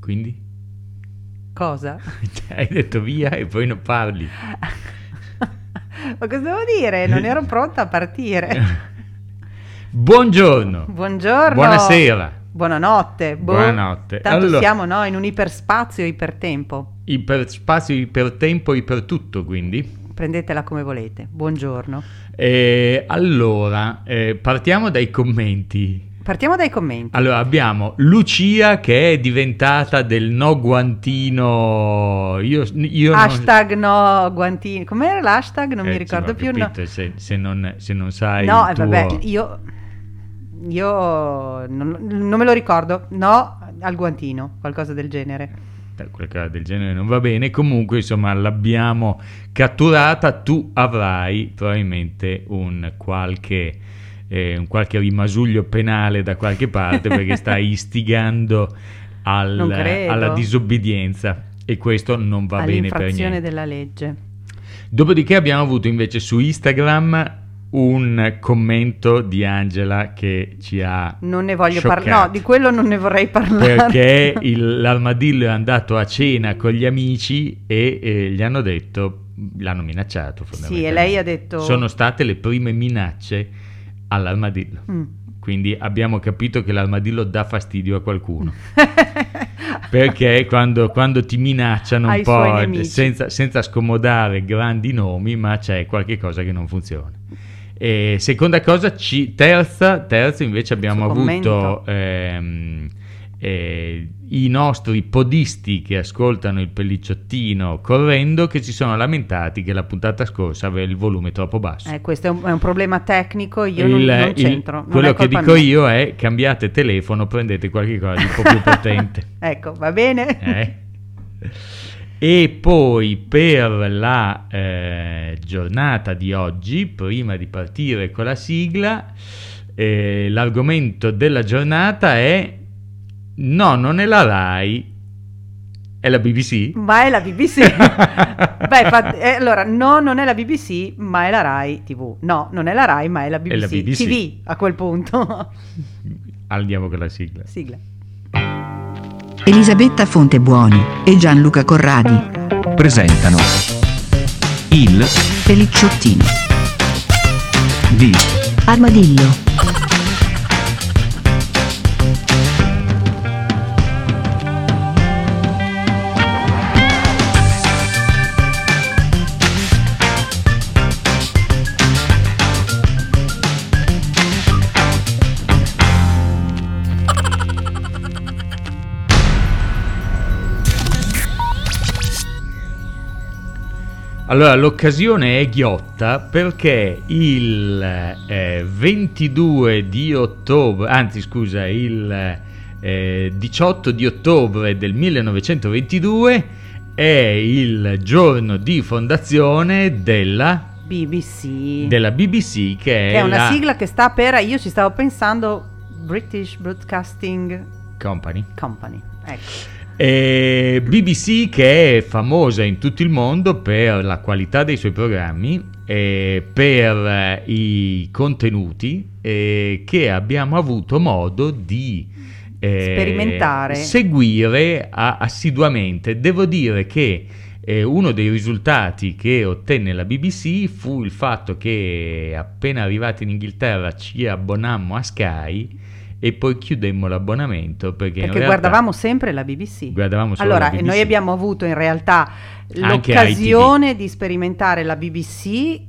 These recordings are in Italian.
Quindi? Cosa? Hai detto via e poi non parli. Ma cosa devo dire? Non ero pronta a partire. Buongiorno. Buongiorno. Buonasera. Buonanotte. Boh. Buonanotte. Tanto Allora- siamo no, in un iperspazio ipertempo. Iperspazio, ipertempo, ipertutto quindi. Prendetela come volete. Buongiorno. E allora, eh, partiamo dai commenti. Partiamo dai commenti. Allora, abbiamo Lucia che è diventata del no guantino. Io, io non- Hashtag no guantini. Com'era l'hashtag? Non Eh, mi ricordo più. No, capito, Se, se non, se non sai. no eh, tuo- vabbè, io, io non, non me lo ricordo. No al guantino, qualcosa del genere. Beh, qualcosa del genere non va bene. Comunque, insomma, l'abbiamo catturata. Tu avrai probabilmente un qualche, eh, un qualche rimasuglio penale da qualche parte perché stai istigando al- alla disobbedienza. E questo non va bene per niente. della legge. Dopodiché abbiamo avuto invece su Instagram un commento di Angela che ci ha Non ne voglio parlare. No, di quello non ne vorrei parlare. perché il- l'armadillo è andato a cena con gli amici e eh, gli hanno detto, l'hanno minacciato Sì, fondamentalmente. e lei ha detto... Sono state le prime minacce all'armadillo. Mm. Quindi abbiamo capito che l'armadillo dà fastidio a qualcuno. Perché quando, quando ti minacciano un Ai suoi po' senza, senza scomodare grandi nomi, ma c'è qualche cosa che non funziona. E seconda cosa, ci- terza, terza invece abbiamo avuto ehm, eh, i nostri podisti che ascoltano il pellicciottino correndo che si sono lamentati che la puntata scorsa aveva il volume troppo basso. Eh, questo è un, è un problema tecnico, io non, Il- non il- c'entro. non quello che dico mia. io è cambiate telefono, prendete qualche cosa di un po' più potente. Ecco, va bene? Eh? E poi per la eh, giornata di oggi, prima di partire con la sigla, eh, l'argomento della giornata è no, non è la RAI, è la BBC. Ma è la BBC. Beh, fa- eh, allora, no, non è la BBC, ma è la Rai TV. No, non è la Rai, ma è la BBC. la BBC. TV a quel punto. Andiamo con la sigla. Sigla. Elisabetta Fontebuoni e Gianluca Corradi. presentano il Pelicciottino. di Armadillo. Allora, l'occasione è ghiotta perché il eh, 22 di ottobre, anzi scusa, il eh, 18 di ottobre del 1922 è il giorno di fondazione della, BBC. della BBC che è, che è una la sigla che sta per, io ci stavo pensando, British Broadcasting Company. Company. Ecco. E BBC che è famosa in tutto il mondo per la qualità dei suoi programmi e per eh, i contenuti che abbiamo avuto modo di eh, Sperimentare. seguire assiduamente. Devo dire che eh, uno dei risultati che ottenne la BBC fu il fatto che appena arrivati in Inghilterra ci abbonammo a Sky e poi chiudemmo l'abbonamento perché, Perché realtà- guardavamo sempre la BBC. Guardavamo allora, la BBC. noi abbiamo avuto in realtà l'occasione di sperimentare la BBC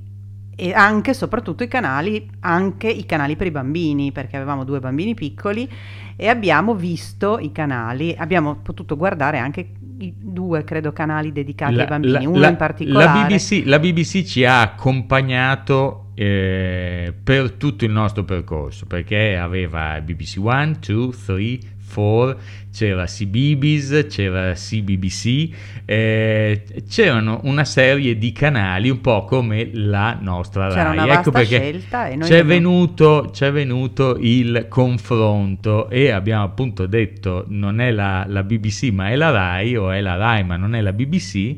e anche soprattutto i canali, anche i canali per i bambini, perché avevamo due bambini piccoli e abbiamo visto i canali, abbiamo potuto guardare anche i due, credo, canali dedicati ai bambini, uno in particolare. La BBC, la BBC ci ha accompagnato eh, per tutto il nostro percorso perché aveva BBC One, 2, 3, 4, c'era CBeebies, c'era CBBC, eh, c'erano una serie di canali un po' come la nostra C'era Rai. ecco perché c'è venuto, c'è venuto il confronto e abbiamo appunto detto non è la, la BBC ma è la Rai o è la Rai ma non è la BBC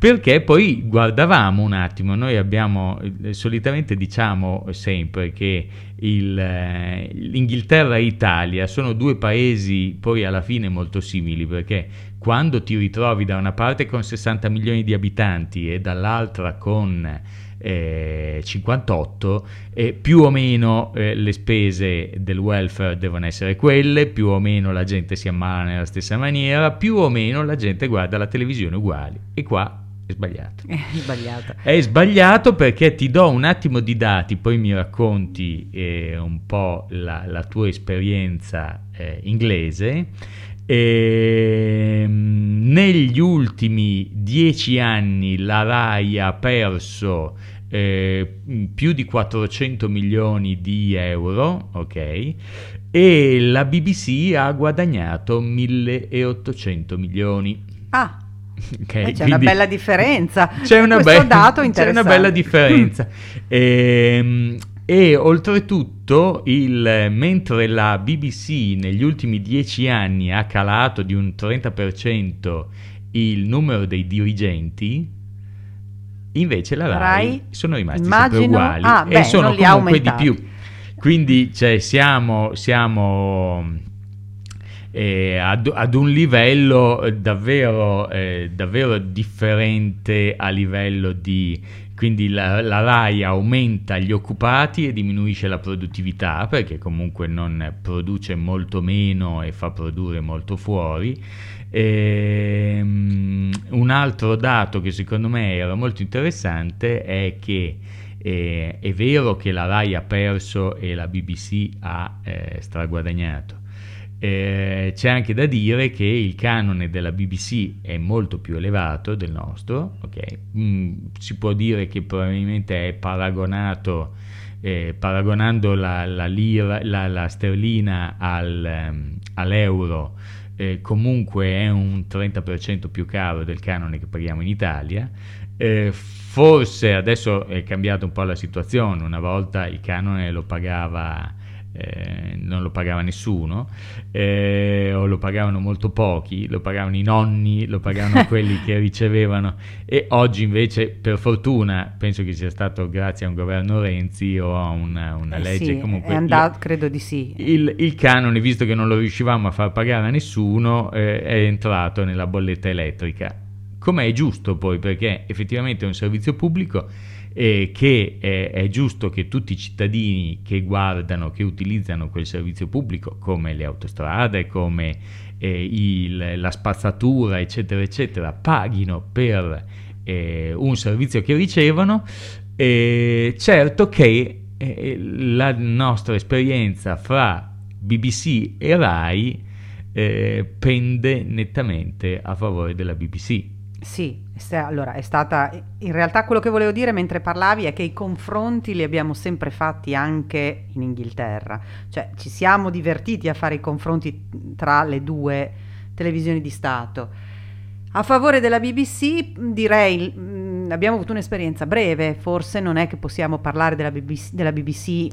perché poi guardavamo un attimo, noi abbiamo, eh, solitamente diciamo sempre che il, eh, l'Inghilterra e l'Italia sono due paesi poi alla fine molto simili, perché quando ti ritrovi da una parte con 60 milioni di abitanti e dall'altra con eh, 58, eh, più o meno eh, le spese del welfare devono essere quelle, più o meno la gente si ammala nella stessa maniera, più o meno la gente guarda la televisione uguali. E qua è sbagliato. È sbagliato. È sbagliato perché ti do un attimo di dati, poi mi racconti eh, un po' la, la tua esperienza eh, inglese. E, ehm, negli ultimi dieci anni la RAI ha perso eh, più di 400 milioni di euro, ok? E la BBC ha guadagnato 1800 milioni. Ah, Okay, eh, c'è una bella differenza. C'è una, be- c'è una bella differenza. e, e oltretutto, il, mentre la BBC negli ultimi dieci anni ha calato di un 30% il numero dei dirigenti, invece la RAI, Rai, sono rimasti immagino- sempre uguali ah, e beh, sono comunque di più. Quindi cioè, siamo, siamo eh, ad, ad un livello eh, davvero, eh, davvero differente a livello di... Quindi la, la RAI aumenta gli occupati e diminuisce la produttività perché comunque non produce molto meno e fa produrre molto fuori. Ehm, un altro dato che secondo me era molto interessante è che eh, è vero che la RAI ha perso e la BBC ha eh, straguadagnato. Eh, c'è anche da dire che il canone della BBC è molto più elevato del nostro, ok? Mm, si può dire che probabilmente è paragonato, eh, paragonando la, la lira- la- la sterlina al, ehm, all'euro, eh, comunque è un 30% più caro del canone che paghiamo in Italia. Eh, forse adesso è cambiata un po' la situazione, una volta il canone lo pagava eh, non lo pagava nessuno eh, o lo pagavano molto pochi, lo pagavano i nonni, lo pagavano quelli che ricevevano e oggi invece per fortuna penso che sia stato grazie a un governo Renzi o a una, una Eh legge sì, comunque è andato, credo di sì. il, il canone, visto che non lo riuscivamo a far pagare a nessuno, eh, è entrato nella bolletta elettrica. Come è giusto poi, perché effettivamente è un servizio pubblico e che è, è giusto che tutti i cittadini che guardano, che utilizzano quel servizio pubblico, come le autostrade, come eh, il- la spazzatura, eccetera, eccetera, paghino per eh, un servizio che ricevono. E certo che eh, la nostra esperienza fra BBC e RAI eh, pende nettamente a favore della BBC. Sì, allora è stata in realtà quello che volevo dire mentre parlavi è che i confronti li abbiamo sempre fatti anche in Inghilterra, cioè ci siamo divertiti a fare i confronti tra le due televisioni di Stato. A favore della BBC direi mh, abbiamo avuto un'esperienza breve, forse non è che possiamo parlare della BBC, della BBC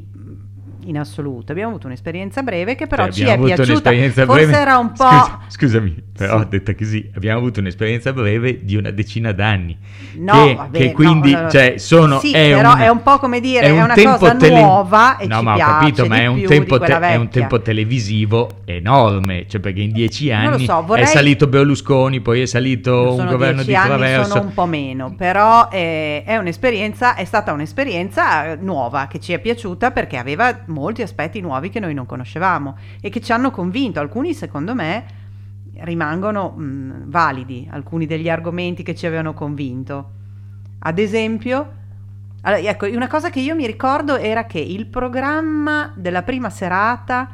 in assoluto, abbiamo avuto un'esperienza breve che però Cioè, ci è piaciuta, un'esperienza forse breve- era un po'... Scusa- scusami, però Sì. detta così, abbiamo avuto un'esperienza breve di una decina d'anni. No, che, vabbè, che quindi, no, cioè, sono... Sì, però è un po' come dire, è una tempo cosa nuova e no, ci ma ho piace capito, ma è un, tempo quella è un tempo televisivo enorme, cioè perché in dieci anni so, è vorrei- salito Berlusconi, poi è salito un governo di traverso. sono un po' meno, però è, è un'esperienza, è stata un'esperienza eh, nuova che ci è piaciuta perché aveva molti aspetti nuovi che noi non conoscevamo e che ci hanno convinto. Alcuni, secondo me, rimangono mh, validi, alcuni degli argomenti che ci avevano convinto. Ad esempio, allora, ecco, una cosa che io mi ricordo era che il programma della prima serata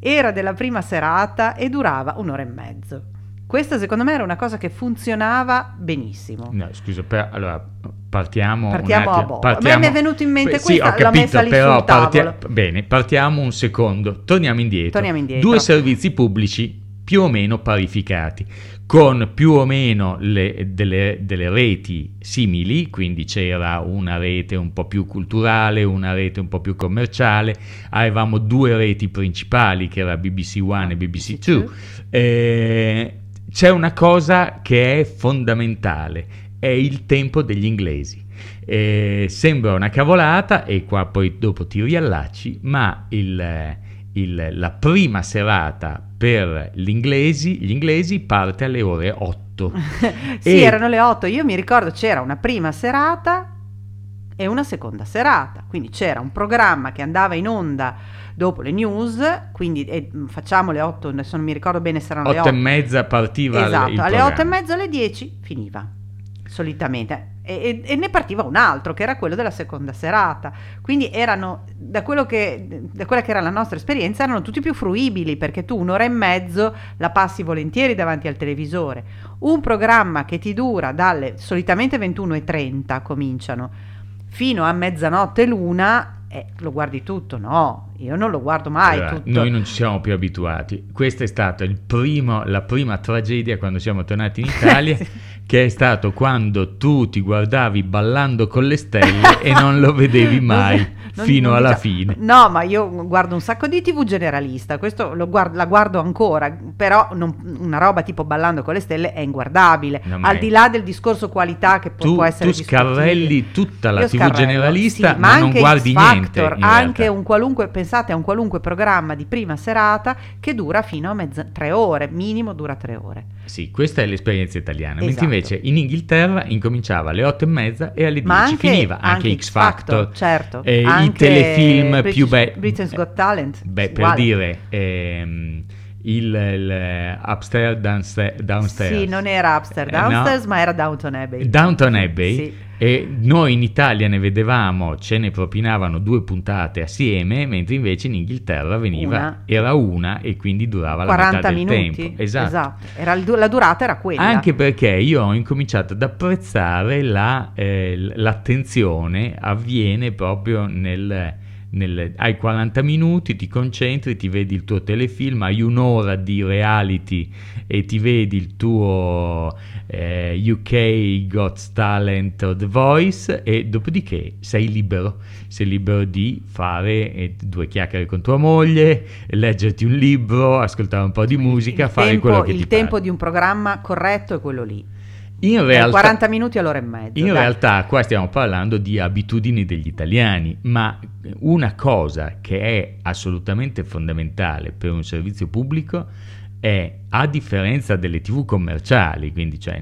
era della prima serata e durava un'ora e mezzo. Questa secondo me era una cosa che funzionava benissimo. No, scusa, per- allora partiamo, Partiamo un a attimo. boh. A me mi è venuto in mente sì, questa, ho l'ho capito, però tavolo. bene, partiamo un secondo, torniamo indietro. Torniamo indietro. Due servizi pubblici più o meno parificati, con più o meno le- delle, delle reti simili, quindi c'era una rete un po' più culturale, una rete un po' più commerciale, avevamo due reti principali che era BBC One e BBC. Two. Eh, c'è una cosa che è fondamentale è il tempo degli inglesi. Eh, sembra una cavolata e qua poi dopo ti riallacci, ma il, il, la prima serata per gli inglesi, gli inglesi parte alle ore 8. sì, E- erano le 8. Io mi ricordo c'era una prima serata e una seconda serata. Quindi c'era un programma che andava in onda dopo le news, quindi eh, facciamo le 8, adesso non mi ricordo bene se erano le 8 8. e mezza partiva Esatto, il alle programma. 8 e mezza alle 10 finiva solitamente e, e- e ne partiva un altro che era quello della seconda serata quindi erano da, quello che, da quella che era la nostra esperienza erano tutti più fruibili perché tu un'ora e mezzo la passi volentieri davanti al televisore un programma che ti dura dalle solitamente 21.30 cominciano fino a mezzanotte l'una eh, lo guardi tutto no io non lo guardo mai Allora, tutto. Noi non ci siamo più abituati. Questa è stata il primo- la prima tragedia quando siamo tornati in Italia, che è stato quando tu ti guardavi ballando con le stelle e non lo vedevi mai Non- fino non alla diciamo- fine. No, ma io guardo un sacco di TV generalista, questo lo guard- la guardo ancora, però non- una roba tipo ballando con le stelle è inguardabile, No, ma al è- di là del discorso qualità che può, Tu, può essere tu scarrelli tutta la Io TV scarrello, generalista, sì, ma, non anche guardi X niente. Anche un qualunque, pensate a un qualunque programma di prima serata che dura fino a mezza, tre ore, minimo dura tre ore. Sì, questa è l'esperienza italiana. Mentre Esatto. Invece in Inghilterra incominciava alle 8 e mezza e alle 10 Ma anche, finiva. Anche, X Factor, certo. eh, i anche telefilm British- più belli. Britain's Got Talent. Beh, per uguale. dire, ehm, il, il upstairs, downstairs. downstairs. Sì, non era Upstairs Eh, no. Downstairs, ma era Downton Abbey. Downton Abbey. Sì. E noi in Italia ne vedevamo, ce ne propinavano due puntate assieme, mentre invece in Inghilterra veniva, Una. era una e quindi durava la 40 metà del minuti. tempo. Esatto. Du- la durata era quella. Anche perché io ho incominciato ad apprezzare la, eh, l'attenzione avviene proprio nel, nel- hai 40 minuti, ti concentri, ti vedi il tuo telefilm, hai un'ora di reality e ti vedi il tuo eh, UK Got Talent o The Voice e dopodiché sei libero, sei libero di fare eh, due chiacchiere con tua moglie, leggerti un libro, ascoltare un po' di musica, il fare tempo, quello che il ti tempo pare. di un programma corretto è quello lì. In Da realtà, 40 minuti all'ora e mezza. in dai. realtà qua stiamo parlando di abitudini degli italiani, ma una cosa che è assolutamente fondamentale per un servizio pubblico è, a differenza delle tv commerciali, quindi cioè,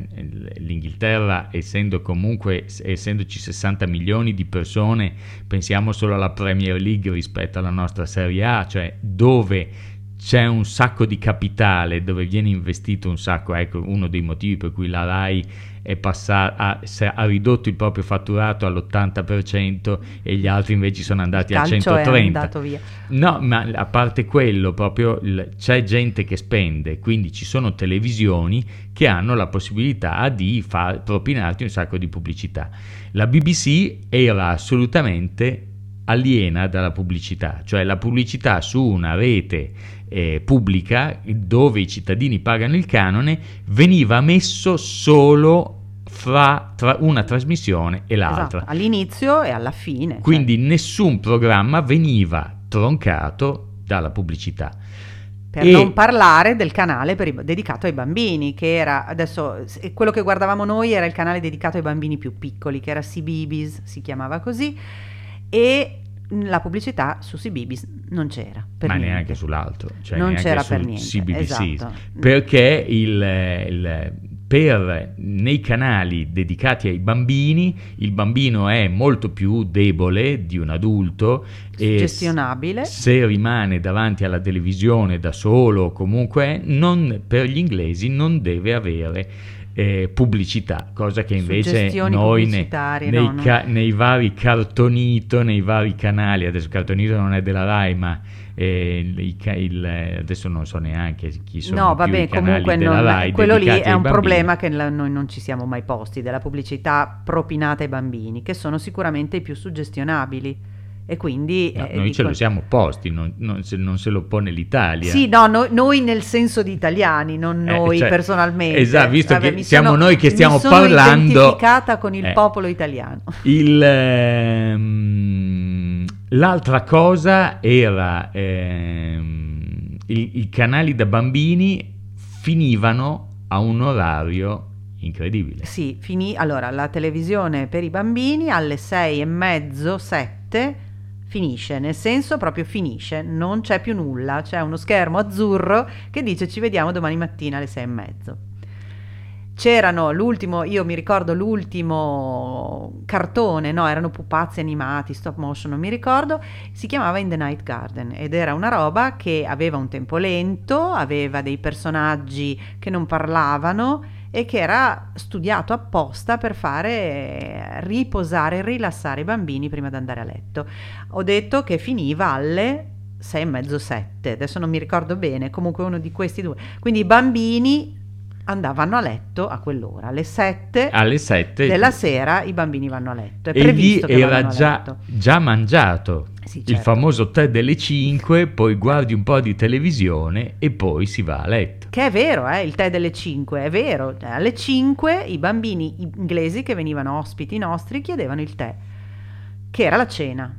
l'Inghilterra essendo comunque, essendoci 60 milioni di persone, pensiamo solo alla Premier League rispetto alla nostra Serie A, cioè dove c'è un sacco di capitale dove viene investito un sacco, ecco uno dei motivi per cui la RAI è passata, ha, ha ridotto il proprio fatturato all'80% e gli altri invece sono andati al calcio è 130%. andato via. No, ma a parte quello, proprio il- c'è gente che spende, quindi ci sono televisioni che hanno la possibilità di far, propinarti un sacco di pubblicità. La BBC era assolutamente aliena dalla pubblicità, cioè la pubblicità su una rete eh, pubblica dove i cittadini pagano il canone veniva messo solo fra tra una trasmissione e l'altra. Esatto, all'inizio e alla fine. cioè. Quindi nessun programma veniva troncato dalla pubblicità. Per E- non parlare del canale i- dedicato ai bambini, che era adesso quello che guardavamo noi era il canale dedicato ai bambini più piccoli, che era CBeebies, si chiamava così, e la pubblicità su CBeebies non c'era. Ma niente. neanche sull'altro, cioè Non c'era per niente, CBBC, esatto. perché il, il- per, nei canali dedicati ai bambini il bambino è molto più debole di un adulto Gestionabile. se rimane davanti alla televisione da solo o comunque non, per gli inglesi non deve avere eh, pubblicità, cosa che invece noi ne- nei, no, no. ca- nei vari cartonito, nei vari canali, adesso cartonito non è della Rai, ma eh, i ca- il- adesso non so neanche chi sono No, più vabbè, comunque della non- Rai quello lì è un bambini. problema che la- noi non ci siamo mai posti, della pubblicità propinata ai bambini, che sono sicuramente i più suggestionabili. E quindi... No, eh, noi ce dico- lo siamo posti, non, non se, non se lo pone l'Italia. Sì, no, no- noi nel senso di italiani, non Eh, noi cioè, personalmente. esatto, visto Vabbè, che siamo sono- noi che stiamo mi sono parlando- identificata con il Eh. popolo italiano. Il, ehm, l'altra cosa era ehm, i, i canali da bambini finivano a un orario incredibile. Sì, finì. Allora, la televisione per i bambini alle sei e mezzo, sette finisce, nel senso proprio finisce, non c'è più nulla, c'è uno schermo azzurro che dice ci vediamo domani mattina alle sei e mezzo. C'erano l'ultimo, io mi ricordo l'ultimo cartone, no, erano pupazzi animati, stop motion, non mi ricordo, si chiamava In the Night Garden ed era una roba che aveva un tempo lento, aveva dei personaggi che non parlavano e che era studiato apposta per fare riposare, rilassare i bambini prima di andare a letto. Ho detto che finiva alle sei e mezzo, sette, adesso non mi ricordo bene, comunque uno di questi due. Quindi i bambini andavano a letto a quell'ora, alle 7 Alle 7 della sera i bambini vanno a letto. È e che era già, già mangiato. Sì, Il certo. famoso tè delle 5, poi guardi un po' di televisione e poi si va a letto. Che è vero, eh, il tè delle 5, è vero. Cioè, Alle 5 i bambini inglesi che venivano ospiti nostri chiedevano il tè, che era la cena.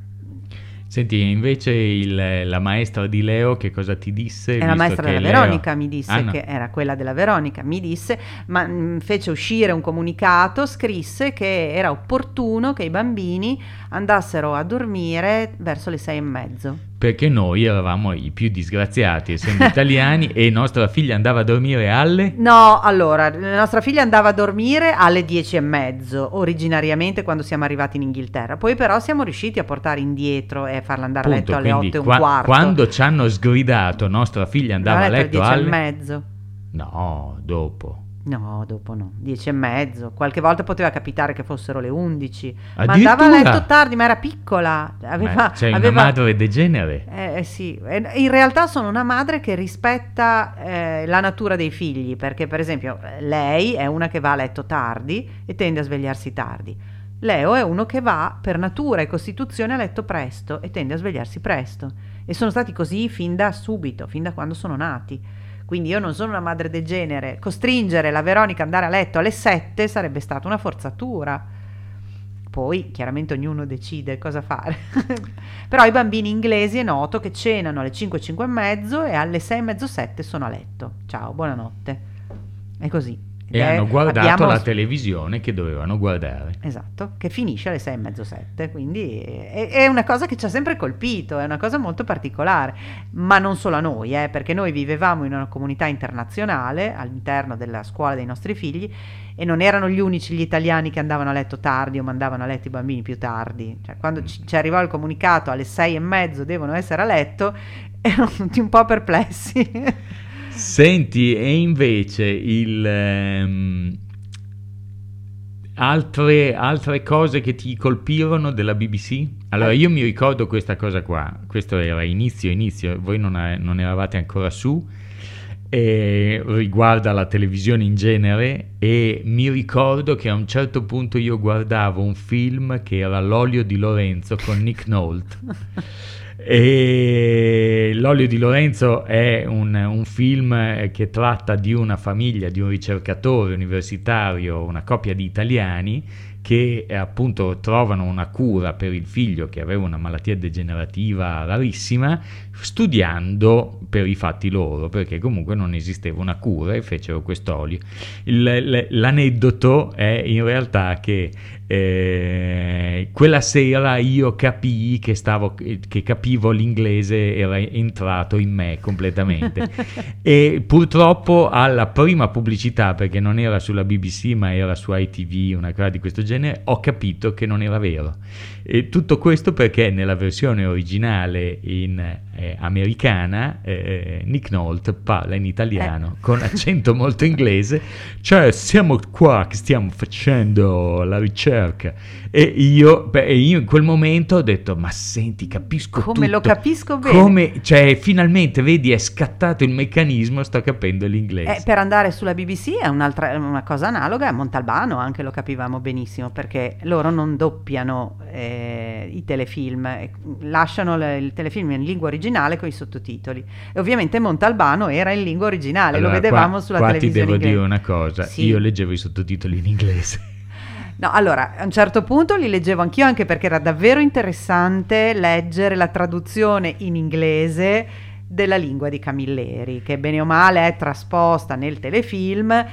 Senti, invece il- la maestra di Leo che cosa ti disse? E la visto maestra della Leo- Veronica mi disse Ah, no. che era quella della Veronica, mi disse, ma mh, fece uscire un comunicato, scrisse che era opportuno che i bambini andassero a dormire verso le sei e mezzo. Perché noi eravamo i più disgraziati, essendo italiani, e nostra figlia andava a dormire alle... No, allora, la nostra figlia andava a dormire alle dieci e mezzo, originariamente quando siamo arrivati in Inghilterra. Poi però siamo riusciti a portare indietro e farla andare a letto Punto, alle otto e un qua- quarto. quando ci hanno sgridato nostra figlia andava a letto alle dieci alle... e mezzo. No, dopo. No, dopo no, dieci e mezzo. Qualche volta poteva capitare che fossero le undici. Ma Addirittura? andava a letto tardi, ma era piccola. Aveva, Ma c'è aveva- una madre degenere. Eh, eh, sì, Eh, in realtà sono una madre che rispetta eh, la natura dei figli, perché per esempio lei è una che va a letto tardi e tende a svegliarsi tardi. Leo è uno che va per natura e costituzione a letto presto e tende a svegliarsi presto. E sono stati così fin da subito, fin da quando sono nati. Quindi io non sono una madre degenere. Costringere la Veronica ad andare a letto alle 7 sarebbe stata una forzatura. Poi chiaramente ognuno decide cosa fare. Però i bambini inglesi è noto che cenano alle 5, 5 e mezzo e alle 6 e mezzo, 7 sono a letto. Ciao, buonanotte. È così. E Eh, hanno guardato abbiamo- la televisione che dovevano guardare. Esatto, che finisce alle 6 e mezzo, 7. Quindi è, è una cosa che ci ha sempre colpito, è una cosa molto particolare. Ma non solo a noi, eh, perché noi vivevamo in una comunità internazionale all'interno della scuola dei nostri figli e non erano gli unici gli italiani che andavano a letto tardi o mandavano a letto i bambini più tardi. Cioè, quando ci, ci arrivò il comunicato alle 6 e mezzo devono essere a letto, erano tutti un po' perplessi. Senti, e invece il... ehm, altre, altre cose che ti colpirono della BBC? Allora, io mi ricordo questa cosa qua, questo era inizio, inizio, voi non, e- non eravate ancora su, e riguarda la televisione in genere e mi ricordo che a un certo punto io guardavo un film che era L'olio di Lorenzo con Nick Nolte. E L'olio di Lorenzo è un, un film eh, che tratta di una famiglia, di un ricercatore universitario, una coppia di italiani che eh, appunto trovano una cura per il figlio che aveva una malattia degenerativa rarissima, studiando per i fatti loro, perché comunque non esisteva una cura e fecero quest'olio. Il- l- l'aneddoto è in realtà che eh, quella sera io capii che, stavo, che capivo l'inglese era entrato in me completamente e purtroppo alla prima pubblicità perché non era sulla BBC ma era su ITV una cosa di questo genere ho capito che non era vero e tutto questo perché nella versione originale in eh, americana eh, Nick Nolte parla in italiano con accento molto inglese cioè siamo qua che stiamo facendo la ricerca e io, beh, io in quel momento ho detto ma senti capisco Come lo tutto. capisco bene. come cioè finalmente vedi è scattato il meccanismo sto capendo l'inglese Eh, per andare sulla BBC è un'altra una cosa analoga, a Montalbano anche lo capivamo benissimo perché loro non doppiano eh, i telefilm, eh, lasciano le- il telefilm in lingua originale con i sottotitoli. E ovviamente Montalbano era in lingua originale, Allora, lo vedevamo qua, sulla qua ti televisione devo inglese. dire una cosa Sì. io leggevo i sottotitoli in inglese No, allora, a un certo punto li leggevo anch'io anche perché era davvero interessante leggere la traduzione in inglese della lingua di Camilleri, che bene o male è trasposta nel telefilm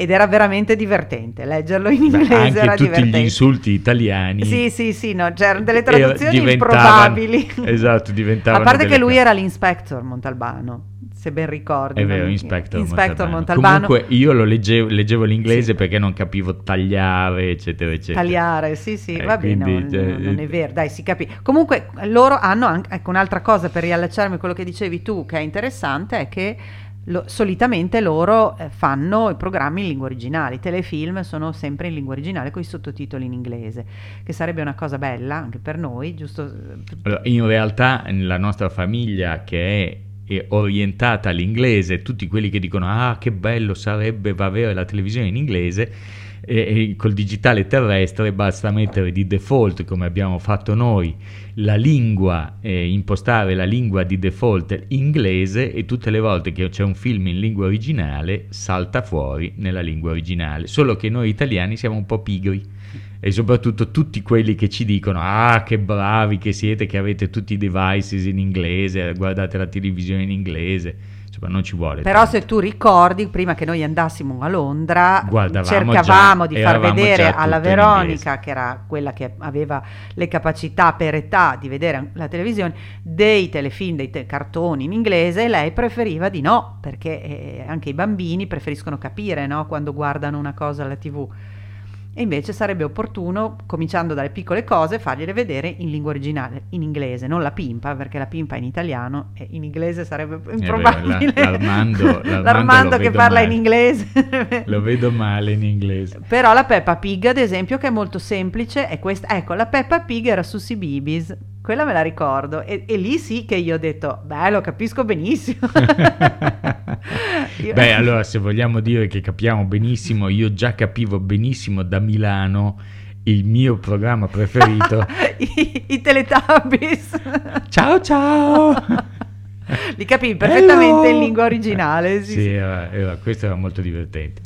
ed era veramente divertente leggerlo in Beh, inglese anche era tutti divertente gli insulti italiani sì sì sì no, c'erano delle traduzioni improbabili esatto diventavano a parte che lui era l'inspector Montalbano se ben ricordi È vero, Inspector, Inspector Montalbano. Montalbano, Comunque io lo leggevo, leggevo l'inglese Sì. perché non capivo tagliare, eccetera, eccetera. tagliare sì sì Eh, va bene non, eh, non è vero dai si capisce comunque loro hanno anche ecco un'altra cosa per riallacciarmi a quello che dicevi tu che è interessante è che lo- solitamente loro eh, fanno i programmi in lingua originale, i telefilm sono sempre in lingua originale con i sottotitoli in inglese, che sarebbe una cosa bella anche per noi, giusto? Allora, in realtà la nostra famiglia che è orientata all'inglese, tutti quelli che dicono ah che bello sarebbe avere la televisione in inglese, e, col digitale terrestre basta mettere di default come abbiamo fatto noi la lingua, eh, impostare la lingua di default inglese e tutte le volte che c'è un film in lingua originale salta fuori nella lingua originale, solo che noi italiani siamo un po' pigri e soprattutto tutti quelli che ci dicono ah che bravi che siete che avete tutti i devices in inglese guardate la televisione in inglese insomma non ci vuole Però tanto. se tu ricordi, prima che noi andassimo a Londra, Guardavamo cercavamo già, di far vedere alla in Veronica, che era quella che aveva le capacità per età di vedere la televisione, dei telefilm, dei te- cartoni in inglese, e lei preferiva di no, perché eh, anche i bambini preferiscono capire no, quando guardano una cosa alla tv. E invece sarebbe opportuno, cominciando dalle piccole cose, fargliele vedere in lingua originale, in inglese, non la pimpa, perché la pimpa è in italiano e in inglese sarebbe vero, improbabile. la- l'Armando- l'Armando L'Armando che parla male. in inglese. lo vedo male in inglese Però la Peppa Pig, ad esempio, che è molto semplice, è questa. Ecco, la Peppa Pig era su CBeebies, quella me la ricordo. E, e lì sì che io ho detto, beh, lo capisco benissimo. Io- Beh, allora, se vogliamo dire che capiamo benissimo, io già capivo benissimo da Milano il mio programma preferito. I, i Teletubbies. ciao ciao! Li capivi perfettamente Hello! in lingua originale. Sì, Sì, sì. era- era- questo era molto divertente.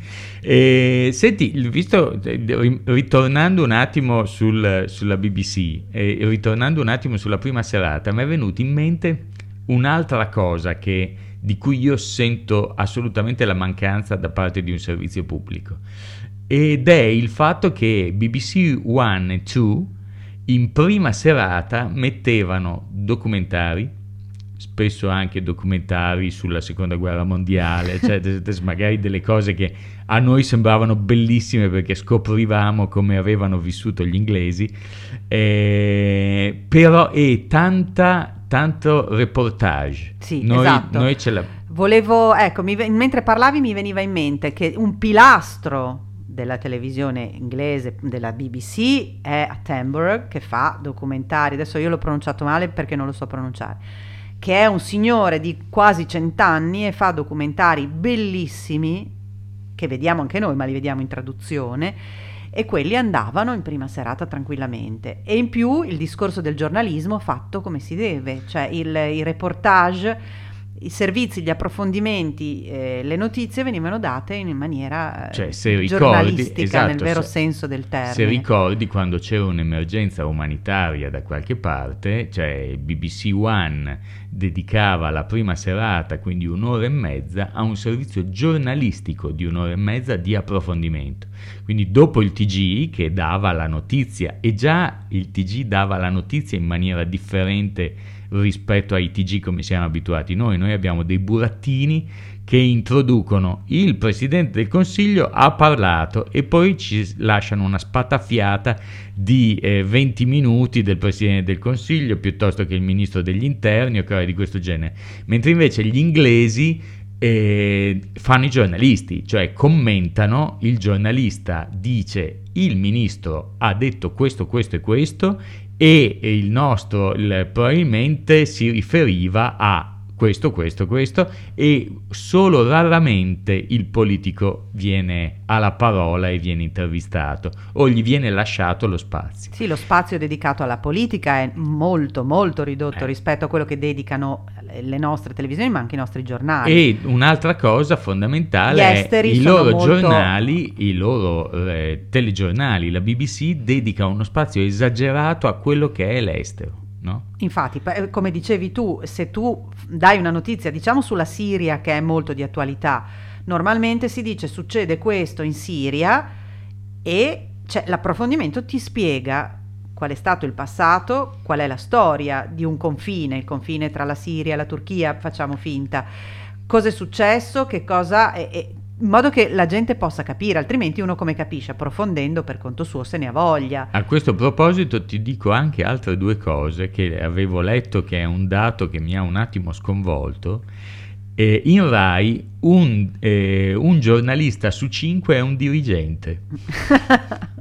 E, senti, visto, ri- ritornando un attimo sul- sulla BBC e ritornando un attimo sulla prima serata, mi è venuta in mente un'altra cosa che- di cui io sento assolutamente la mancanza da parte di un servizio pubblico. Ed è il fatto che BBC One e 2 in prima serata mettevano documentari, spesso anche documentari sulla seconda guerra mondiale, cioè magari delle cose che a noi sembravano bellissime perché scoprivamo come avevano vissuto gli inglesi, eh, però e tanta, tanto reportage. Sì, noi, esatto. noi ce la... Volevo, ecco, mi mentre parlavi mi veniva in mente che un pilastro della televisione inglese, della BBC, è Attenborough, che fa documentari, adesso io l'ho pronunciato male perché non lo so pronunciare, che è un signore di quasi cent'anni e fa documentari bellissimi, che vediamo anche noi, ma li vediamo in traduzione, e quelli andavano in prima serata tranquillamente. E in più il discorso del giornalismo fatto come si deve, cioè il, i reportage, i servizi, gli approfondimenti, eh, le notizie venivano date in maniera eh, Cioè, se ricordi- giornalistica esatto, nel vero se- senso del termine. Se ricordi quando c'era un'emergenza umanitaria da qualche parte, cioè BBC One dedicava la prima serata, quindi un'ora e mezza, a un servizio giornalistico di un'ora e mezza di approfondimento. Quindi dopo il TG che dava la notizia, e già il TG dava la notizia in maniera differente rispetto ai TG come siamo abituati noi, noi abbiamo dei burattini che introducono il Presidente del Consiglio ha parlato e poi ci lasciano una spatafiata di eh, 20 minuti del Presidente del Consiglio piuttosto che il Ministro degli Interni o cose di questo genere, mentre invece gli inglesi eh, fanno i giornalisti, cioè commentano, il giornalista dice il Ministro ha detto questo, questo e questo e il nostro il- probabilmente si riferiva a questo, questo, questo e solo raramente il politico viene alla parola e viene intervistato o gli viene lasciato lo spazio. Sì, lo spazio dedicato alla politica è molto molto ridotto Eh. rispetto a quello che dedicano le nostre televisioni, ma anche i nostri giornali. E un'altra cosa fondamentale è i loro molto- giornali, i loro eh, telegiornali, la BBC dedica uno spazio esagerato a quello che è l'estero, no? Infatti, come dicevi tu, se tu dai una notizia, diciamo sulla Siria che è molto di attualità, Normalmente si dice succede questo in Siria e cioè, l'approfondimento ti spiega qual è stato il passato, qual è la storia di un confine, il confine tra la Siria e la Turchia, facciamo finta, cosa è successo, che cosa... E, e, in modo che la gente possa capire, altrimenti uno come capisce? Approfondendo per conto suo se ne ha voglia. A questo proposito ti dico anche altre due cose che avevo letto che è un dato che mi ha un attimo sconvolto. Eh, in Rai un, eh, un giornalista su cinque è un dirigente.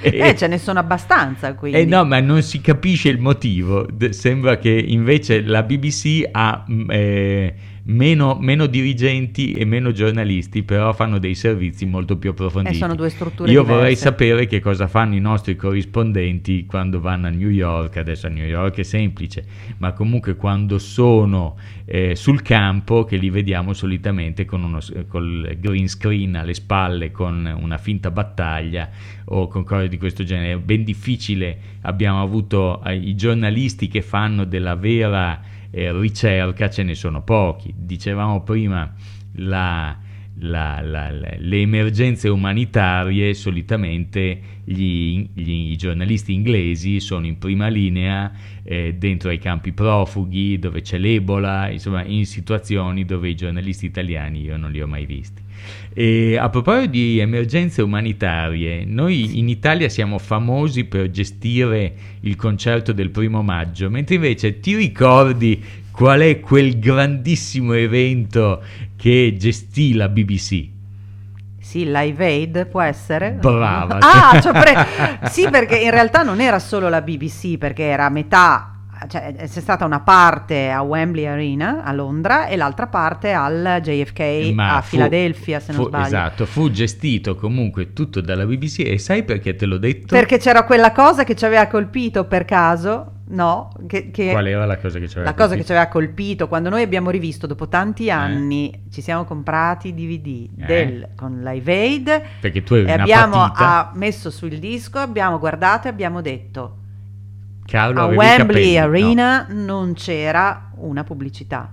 eh, ce ne sono abbastanza quindi. Eh no, ma non si capisce il motivo. sembra che invece la BBC ha mm, eh, meno, meno, dirigenti e meno giornalisti, però fanno dei servizi molto più approfonditi. E sono due strutture Io diverse. vorrei sapere che cosa fanno i nostri corrispondenti quando vanno a New York, adesso a New York è semplice, ma comunque quando sono eh, sul campo, che li vediamo solitamente con uno col green screen alle spalle, con una finta battaglia o con cose di questo genere. È ben difficile, abbiamo avuto eh, i giornalisti che fanno della vera eh, ricerca ce ne sono pochi. Dicevamo prima la, la, la, le emergenze umanitarie, solitamente gli, gli, i giornalisti inglesi sono in prima linea eh, dentro ai campi profughi, dove c'è l'Ebola, insomma in situazioni dove i giornalisti italiani io non li ho mai visti. E a proposito di emergenze umanitarie, noi in Italia siamo famosi per gestire il concerto del primo maggio, mentre invece ti ricordi qual è quel grandissimo evento che gestì la BBC? Sì, Live Aid può essere. Brava. Ah, cioè pre- sì, perché in realtà non era solo la BBC, perché era metà cioè, c'è stata una parte a Wembley Arena a Londra e l'altra parte al JFK Ma a fu, Filadelfia, se non fu, sbaglio. Esatto, fu gestito comunque tutto dalla BBC e sai perché te l'ho detto? Perché c'era quella cosa che ci aveva colpito per caso. No, che, che qual era la cosa che ci aveva la colpito? cosa che ci aveva colpito quando noi abbiamo rivisto dopo tanti eh. anni, eh. ci siamo comprati DVD eh. del, con Live Aid perché tu eri e abbiamo messo sul disco, abbiamo guardato e abbiamo detto Carlo, a Wembley Arena no. non c'era una pubblicità.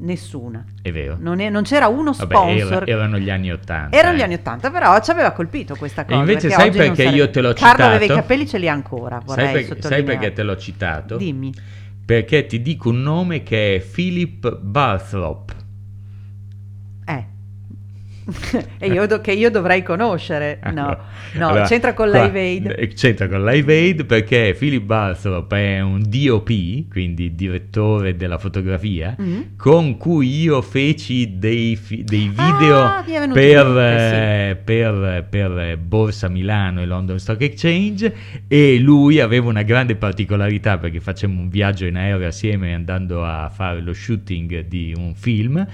Nessuna. È vero. Non, è, non c'era uno Vabbè, sponsor. Era, erano gli anni Ottanta. Erano eh. gli anni Ottanta, però ci aveva colpito questa cosa. E invece sai perché sarebbe... io te l'ho Carlo citato? aveva i capelli, ce li ha ancora. Sai, per... sai perché te l'ho citato? Dimmi. Perché ti dico un nome che è Philip Barthrop. e io do- che io dovrei conoscere. No, no allora, c'entra con qua, Live Aid. Eh, c'entra con Live Aid perché Philip Barthrop è un DOP, quindi direttore della fotografia, mm-hmm. con cui io feci dei, fi- dei video ah, per, mente, eh, per, per, Borsa Milano e London Stock Exchange e lui aveva una grande particolarità perché facemmo un viaggio in aereo assieme andando a fare lo shooting di un film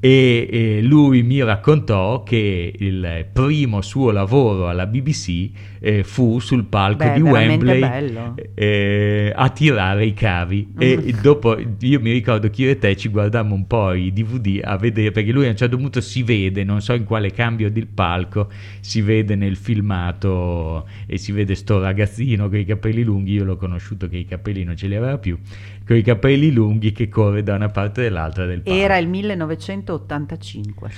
e, e lui mi raccontò che il primo suo lavoro alla BBC eh, fu sul palco Beh, di Wembley eh, a tirare i cavi. E mm. dopo io mi ricordo che io e te ci guardammo un po' i DVD a vedere perché lui a un certo punto si vede non so in quale cambio del palco si vede nel filmato e si vede sto ragazzino con i capelli lunghi. Io l'ho conosciuto che i capelli non ce li aveva più con i capelli lunghi che corre da una parte all'altra del palco. era il 1985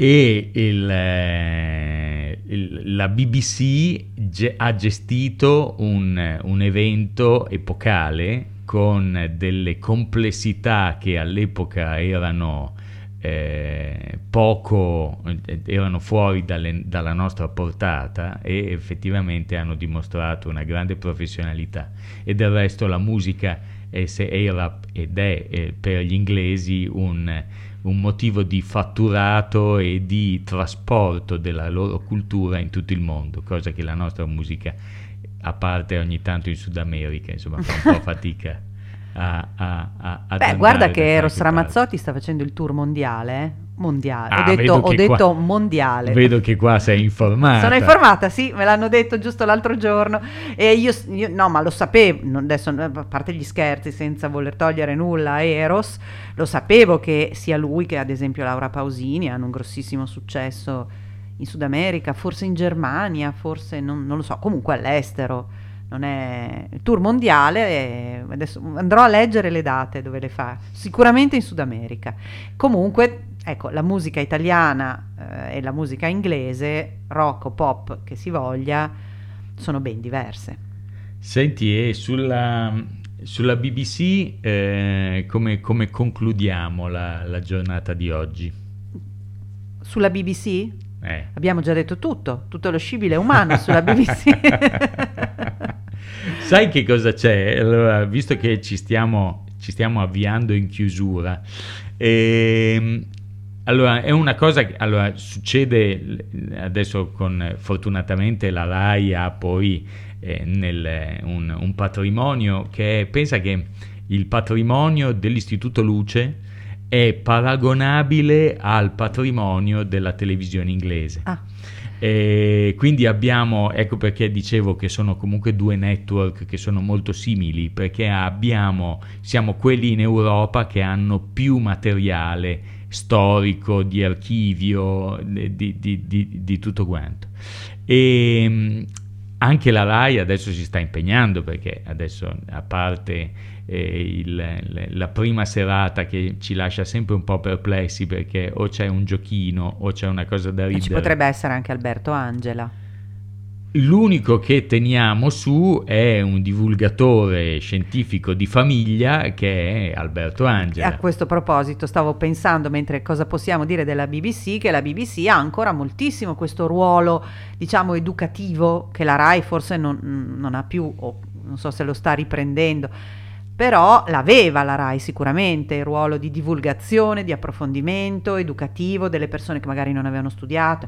e il, eh, il, la BBC ge- ha gestito un, un, evento epocale con delle complessità che all'epoca erano eh, poco eh, erano fuori dalle, dalla nostra portata e effettivamente hanno dimostrato una grande professionalità. E del resto la musica è, era ed è eh, per gli inglesi un un motivo di fatturato e di trasporto della loro cultura in tutto il mondo, cosa che la nostra musica, a parte ogni tanto in Sud America, insomma, fa un po' fatica a, a, a, Beh, guarda che Eros Ramazzotti sta facendo il tour mondiale? Mondiale. Ah, ho detto, ho detto qua, mondiale. Vedo che qua sei informata. Sono informata, sì, me l'hanno detto giusto l'altro giorno. E io, io no, ma lo sapevo, adesso a parte gli scherzi, senza voler togliere nulla a Eros, lo sapevo che sia lui che ad esempio Laura Pausini hanno un grossissimo successo in Sud America, forse in Germania, forse non, non lo so, comunque all'estero non è il tour mondiale, adesso andrò a leggere le date dove le fa, sicuramente in Sud America. Comunque ecco, la musica italiana eh, e la musica inglese, rock o pop che si voglia, sono ben diverse. Senti, e sulla, sulla BBC eh, come, come concludiamo la, la giornata di oggi? Sulla BBC? Eh. Abbiamo già detto tutto, tutto lo scibile umano sulla BBC. Sai che cosa c'è? Allora, visto che ci stiamo, ci stiamo avviando in chiusura, ehm, allora è una cosa che allora, succede adesso con fortunatamente la RAI ha poi eh, nel, un, un patrimonio che è, pensa che il patrimonio dell'Istituto Luce è paragonabile al patrimonio della televisione inglese. Ah. E quindi abbiamo, ecco perché dicevo che sono comunque due network che sono molto simili, perché abbiamo, siamo quelli in Europa che hanno più materiale storico, di archivio, di, di, di, di tutto quanto. E anche la RAI adesso si sta impegnando perché adesso a parte eh, il, la prima serata che ci lascia sempre un po' perplessi perché o c'è un giochino o c'è una cosa da ridere. Ci potrebbe essere anche Alberto Angela. L'unico che teniamo su è un divulgatore scientifico di famiglia che è Alberto Angela. A questo proposito stavo pensando, mentre cosa possiamo dire della BBC, che la BBC ha ancora moltissimo questo ruolo, diciamo, educativo che la RAI forse non, non ha più, o non so se lo sta riprendendo però l'aveva la RAI sicuramente, il ruolo di divulgazione, di approfondimento educativo delle persone che magari non avevano studiato.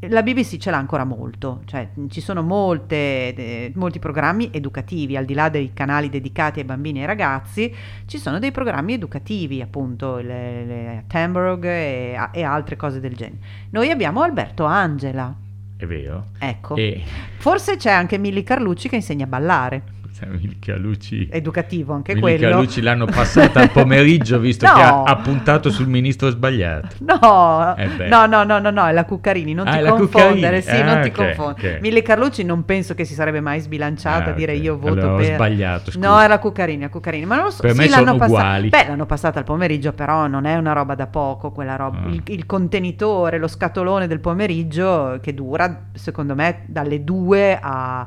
La BBC ce l'ha ancora molto, cioè ci sono molte, eh, molti programmi educativi, al di là dei canali dedicati ai bambini e ai ragazzi, ci sono dei programmi educativi, appunto, le, le Tamburg e, e altre cose del genere. Noi abbiamo Alberto Angela. È vero. Ecco. E Forse c'è anche Milli Carlucci che insegna a ballare. Milka Luci, Educativo anche Milka quello. Luci l'hanno passata al pomeriggio visto No. che ha, ha puntato sul ministro sbagliato. No, Eh no, no, no, no, no, è la Cuccarini, non Ah, ti confondere, Cuccarini. sì, Ah, non ti ok, confondere. ok. Mille Carlucci non penso che si sarebbe mai sbilanciata Ah, a dire ok. io voto Allora ho per... sbagliato, scusa. No, è la Cuccarini, la Cuccarini, ma non lo so, Per sì, me l'hanno sono passata- uguali. Beh, l'hanno passata al pomeriggio, però non è una roba da poco quella roba. Ah. Il, il contenitore, lo scatolone del pomeriggio che dura, secondo me, dalle 2 a-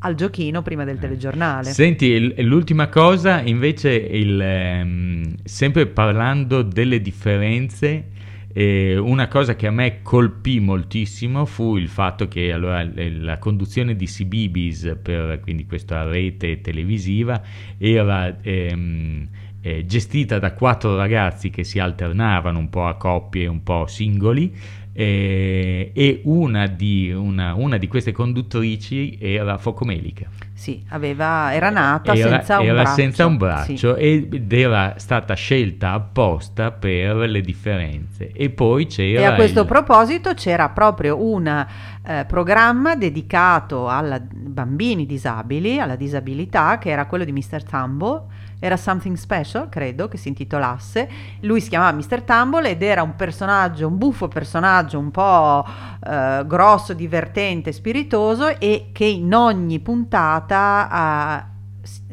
al giochino prima del telegiornale. Senti, l'ultima cosa invece, il, ehm, sempre parlando delle differenze, eh, una cosa che a me colpì moltissimo fu il fatto che allora, la conduzione di CBBS, per quindi questa rete televisiva, era ehm, eh, gestita da quattro ragazzi che si alternavano un po' a coppie e un po' singoli. Eh, e una di, una- una di queste conduttrici era Focomelica Sì, aveva, era nata era, senza un era braccio. senza un sì. braccio ed era stata scelta apposta per le differenze. E poi c'era E a questo il- proposito c'era proprio un eh, programma dedicato ai bambini disabili, alla disabilità, che era quello di Mr. Tumble. Era Something Special, credo, che si intitolasse. Lui si chiamava Mr. Tumble ed era un personaggio, un buffo personaggio un po' eh, grosso, divertente, spiritoso e che in ogni puntata s-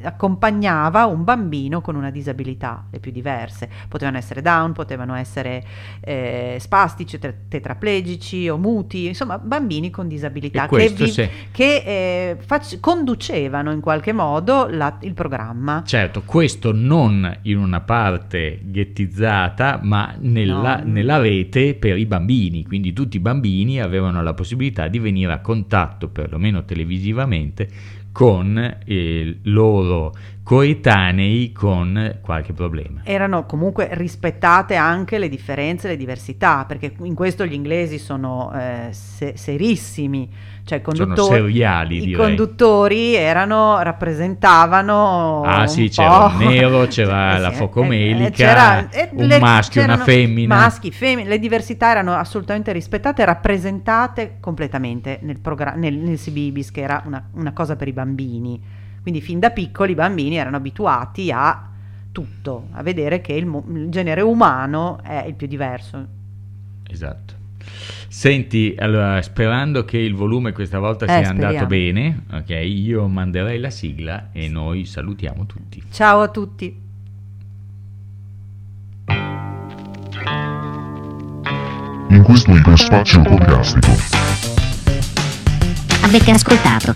accompagnava un bambino con una disabilità, le più diverse. Potevano essere down, potevano essere eh, spastici, te- tetraplegici o muti, insomma bambini con disabilità che, vi- se- che, eh, fac- conducevano in qualche modo la- il programma. Certo, questo non in una parte ghettizzata, ma nella, No. nella rete per i bambini. Quindi tutti i bambini avevano la possibilità di venire a contatto, perlomeno televisivamente, con i loro coetanei con qualche problema. Erano comunque rispettate anche le differenze, le diversità, perché in questo gli inglesi sono eh, se- serissimi, cioè conduttori, seriali, i conduttori erano, rappresentavano Ah sì, c'era po'- il nero, c'era Eh la sì, focomelica, eh, un le- maschio una femmina. Maschi, femmine, le diversità erano assolutamente rispettate rappresentate completamente nel, progra- nel, nel CBBS, che era una, una cosa per i bambini. Quindi fin da piccoli i bambini erano abituati a tutto, a vedere che il, mo- il genere umano è il più diverso. Esatto. Senti, allora, sperando che il volume questa volta Eh, sia andato speriamo. bene, ok, io manderei la sigla e noi salutiamo tutti. Ciao a tutti. in questo iperspazio podcastico. Avete ascoltato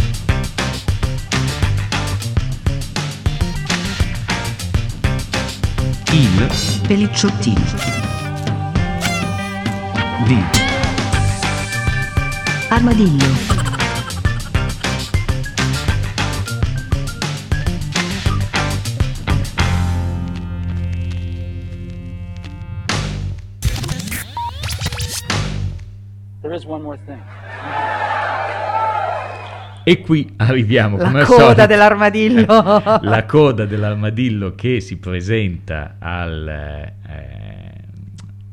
Il Pelicciottini. Di Armadillo. There is one more thing. E qui arriviamo La come al coda solito- dell'armadillo. la coda dell'armadillo che si presenta al, eh,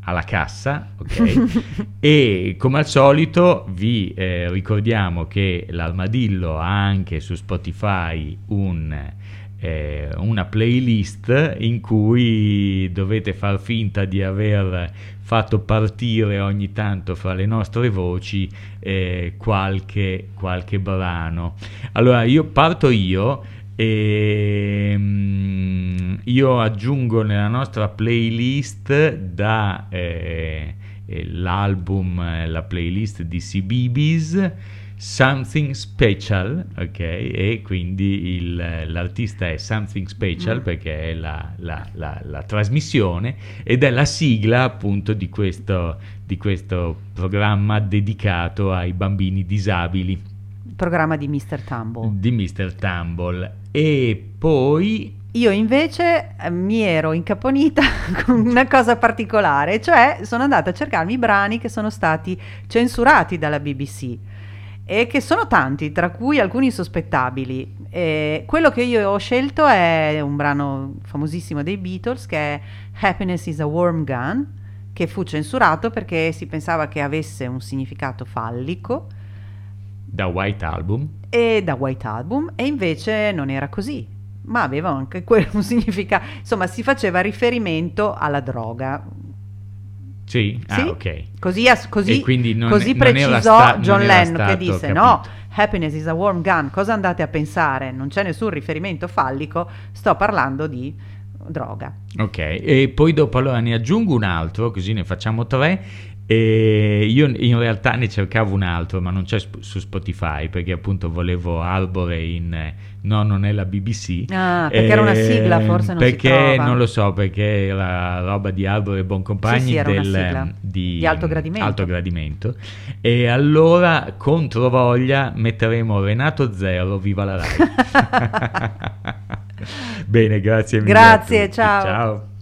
alla cassa, ok? e come al solito vi eh, ricordiamo che l'armadillo ha anche su Spotify un, eh, una playlist in cui dovete far finta di aver fatto partire ogni tanto fra le nostre voci eh, qualche, qualche brano. Allora io parto io e mm, io aggiungo nella nostra playlist da eh, eh, l'album, eh, la playlist di CBeebies Something Special, ok? E quindi il- l'artista è Something Special perché è la, la- la- la trasmissione ed è la sigla appunto di questo, di questo programma dedicato ai bambini disabili Programma di Mr. Tumble. di Mr. Tumble. E poi Io invece eh, mi ero incaponita con una cosa particolare, cioè sono andata a cercarmi i brani che sono stati censurati dalla BBC e che sono tanti, tra cui alcuni sospettabili. E quello che io ho scelto è un brano famosissimo dei Beatles che è Happiness is a Worm Gun, che fu censurato perché si pensava che avesse un significato fallico da White Album. e da White Album e invece non era così, ma aveva anche quello un significato, insomma si faceva riferimento alla droga. Sì? Sì? Ah, ok. Così, così- non- così precisò sta- John Lennon che disse capito. no, happiness is a warm gun, cosa andate a pensare? Non c'è nessun riferimento fallico, sto parlando di droga. Ok, e poi dopo allora ne aggiungo un altro, così ne facciamo tre. E io in realtà ne cercavo un altro, ma non c'è sp- su Spotify perché appunto volevo Arbore in eh, no, non è la BBC. Ah, perché era una sigla, forse non si Perché non lo so, perché era roba di Arbore e Boncompagni Sì, sì, del, di, Di alto gradimento. alto gradimento. E allora contro voglia metteremo Renato Zero, viva la Rai. Bene, grazie mille. Grazie, ciao. Ciao.